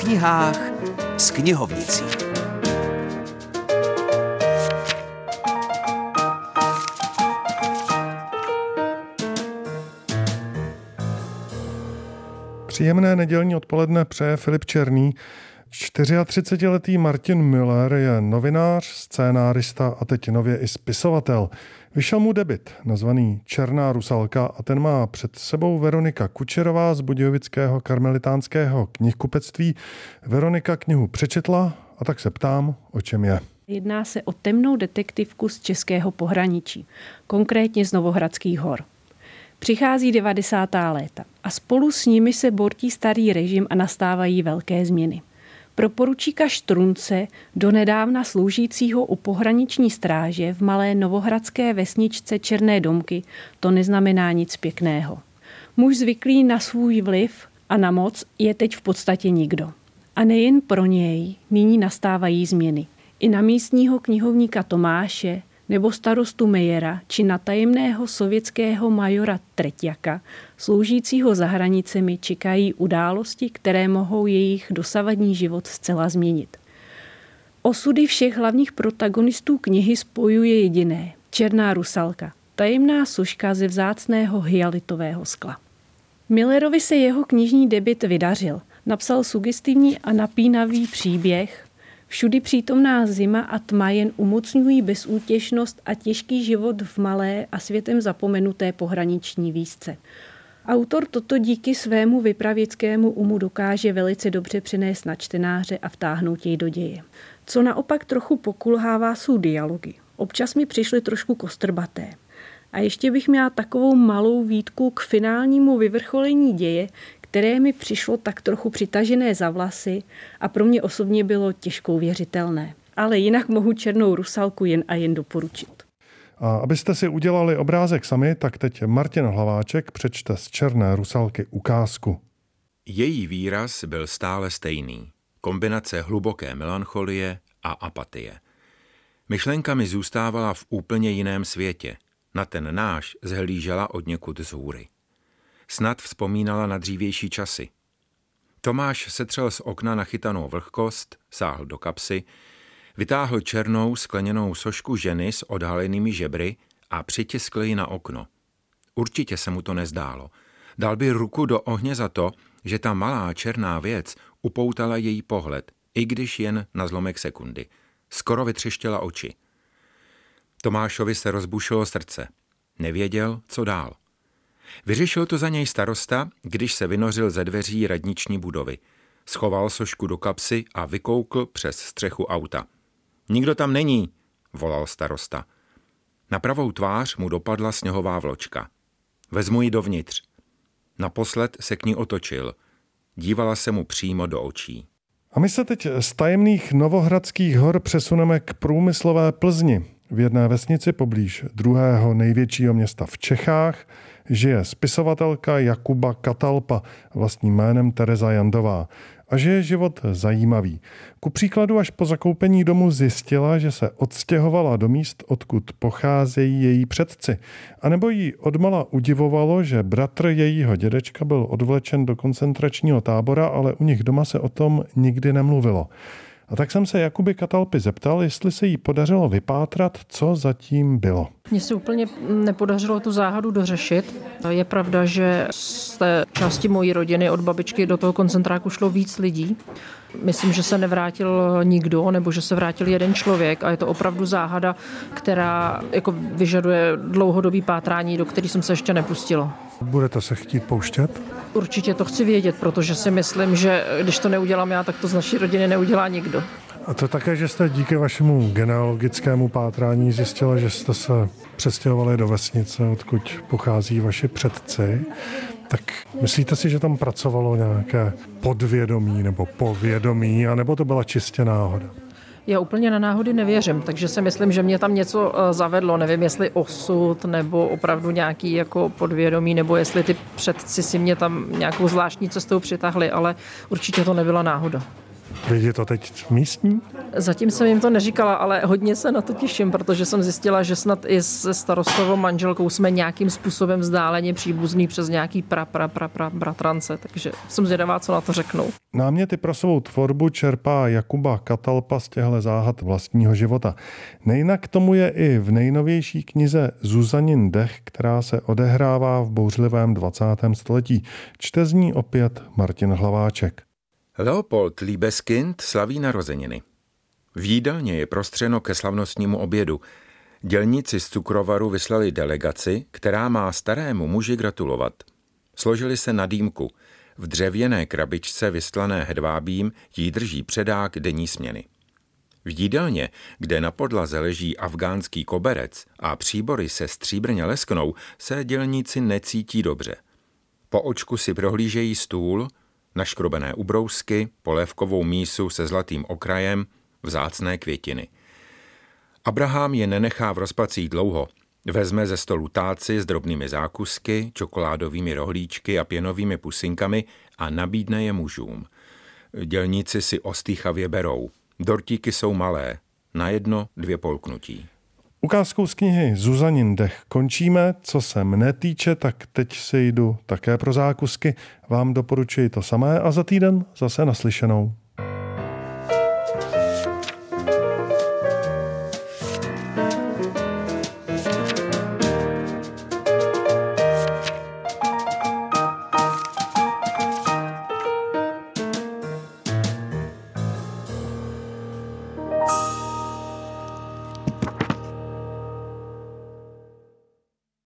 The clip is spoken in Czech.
knihách s knihovnicí. Příjemné nedělní odpoledne přeje Filip Černý. 34-letý Martin Müller je novinář, scénárista a teď nově i spisovatel. Vyšel mu debit, nazvaný Černá rusalka a ten má před sebou Veronika Kučerová z Budějovického karmelitánského knihkupectví. Veronika knihu přečetla a tak se ptám, o čem je. Jedná se o temnou detektivku z českého pohraničí, konkrétně z Novohradských hor. Přichází 90. léta a spolu s nimi se bortí starý režim a nastávají velké změny. Pro poručíka Štrunce, donedávna sloužícího u pohraniční stráže v malé novohradské vesničce Černé domky, to neznamená nic pěkného. Muž zvyklý na svůj vliv a na moc je teď v podstatě nikdo. A nejen pro něj nyní nastávají změny. I na místního knihovníka Tomáše, nebo starostu Mejera či na tajemného sovětského majora Treťaka, sloužícího za hranicemi, čekají události, které mohou jejich dosavadní život zcela změnit. Osudy všech hlavních protagonistů knihy spojuje jediné – černá rusalka, tajemná soška ze vzácného hyalitového skla. Millerovi se jeho knižní debit vydařil. Napsal sugestivní a napínavý příběh, Všudy přítomná zima a tma jen umocňují bezútěšnost a těžký život v malé a světem zapomenuté pohraniční výzce. Autor toto díky svému vypravěckému umu dokáže velice dobře přenést na čtenáře a vtáhnout jej do děje. Co naopak trochu pokulhává, jsou dialogy. Občas mi přišly trošku kostrbaté. A ještě bych měla takovou malou výtku k finálnímu vyvrcholení děje, které mi přišlo tak trochu přitažené za vlasy a pro mě osobně bylo těžko věřitelné. Ale jinak mohu černou rusalku jen a jen doporučit. A abyste si udělali obrázek sami, tak teď Martin Hlaváček přečte z Černé rusalky ukázku. Její výraz byl stále stejný. Kombinace hluboké melancholie a apatie. Myšlenka mi zůstávala v úplně jiném světě. Na ten náš zhlížela od někud z hůry. Snad vzpomínala na dřívější časy. Tomáš setřel z okna nachytanou vlhkost, sáhl do kapsy, vytáhl černou skleněnou sošku ženy s odhalenými žebry a přitiskl ji na okno. Určitě se mu to nezdálo. Dal by ruku do ohně za to, že ta malá černá věc upoutala její pohled, i když jen na zlomek sekundy. Skoro vytřeštěla oči. Tomášovi se rozbušilo srdce. Nevěděl, co dál. Vyřešil to za něj starosta, když se vynořil ze dveří radniční budovy. Schoval sošku do kapsy a vykoukl přes střechu auta. Nikdo tam není, volal starosta. Na pravou tvář mu dopadla sněhová vločka. Vezmu ji dovnitř. Naposled se k ní otočil. Dívala se mu přímo do očí. A my se teď z tajemných novohradských hor přesuneme k průmyslové Plzni. V jedné vesnici poblíž druhého největšího města v Čechách žije spisovatelka Jakuba Katalpa, vlastním jménem Tereza Jandová a že je život zajímavý. Ku příkladu až po zakoupení domu zjistila, že se odstěhovala do míst, odkud pocházejí její předci. A nebo jí odmala udivovalo, že bratr jejího dědečka byl odvlečen do koncentračního tábora, ale u nich doma se o tom nikdy nemluvilo. A tak jsem se Jakuby Katalpy zeptal, jestli se jí podařilo vypátrat, co zatím bylo. Mně se úplně nepodařilo tu záhadu dořešit. Je pravda, že z té části mojí rodiny od babičky do toho koncentráku šlo víc lidí. Myslím, že se nevrátil nikdo, nebo že se vrátil jeden člověk a je to opravdu záhada, která jako vyžaduje dlouhodobý pátrání, do který jsem se ještě nepustila. Budete se chtít pouštět? Určitě to chci vědět, protože si myslím, že když to neudělám já, tak to z naší rodiny neudělá nikdo. A to také, že jste díky vašemu genealogickému pátrání zjistila, že jste se přestěhovali do vesnice, odkud pochází vaši předci. Tak myslíte si, že tam pracovalo nějaké podvědomí nebo povědomí, anebo to byla čistě náhoda? Já úplně na náhody nevěřím, takže si myslím, že mě tam něco eh, zavedlo. Nevím, jestli osud nebo opravdu nějaký jako podvědomí, nebo jestli ty předci si mě tam nějakou zvláštní cestou přitahli, ale určitě to nebyla náhoda. Vědí to teď místní? Zatím jsem jim to neříkala, ale hodně se na to těším, protože jsem zjistila, že snad i se starostovou manželkou jsme nějakým způsobem vzdáleně příbuzný přes nějaký pra, pra, pra, pra bratrance, takže jsem zvědavá, co na to řeknou. Náměty pro svou tvorbu čerpá Jakuba Katalpa z těchto záhad vlastního života. Nejinak tomu je i v nejnovější knize Zuzanin dech, která se odehrává v bouřlivém 20. století. Čte z ní opět Martin Hlaváček. Leopold Liebeskind slaví narozeniny. V jídelně je prostřeno ke slavnostnímu obědu. Dělníci z cukrovaru vyslali delegaci, která má starému muži gratulovat. Složili se na dýmku. V dřevěné krabičce vystlané hedvábím jí drží předák denní směny. V jídelně, kde na podlaze leží afgánský koberec a příbory se stříbrně lesknou, se dělníci necítí dobře. Po očku si prohlížejí stůl, naškrobené ubrousky, polévkovou mísu se zlatým okrajem, vzácné květiny. Abraham je nenechá v rozpacích dlouho. Vezme ze stolu táci s drobnými zákusky, čokoládovými rohlíčky a pěnovými pusinkami a nabídne je mužům. Dělníci si ostýchavě berou. Dortíky jsou malé, na jedno dvě polknutí. Ukázkou z knihy Zuzanin dech končíme. Co se mne týče, tak teď si jdu také pro zákusky. Vám doporučuji to samé a za týden zase naslyšenou.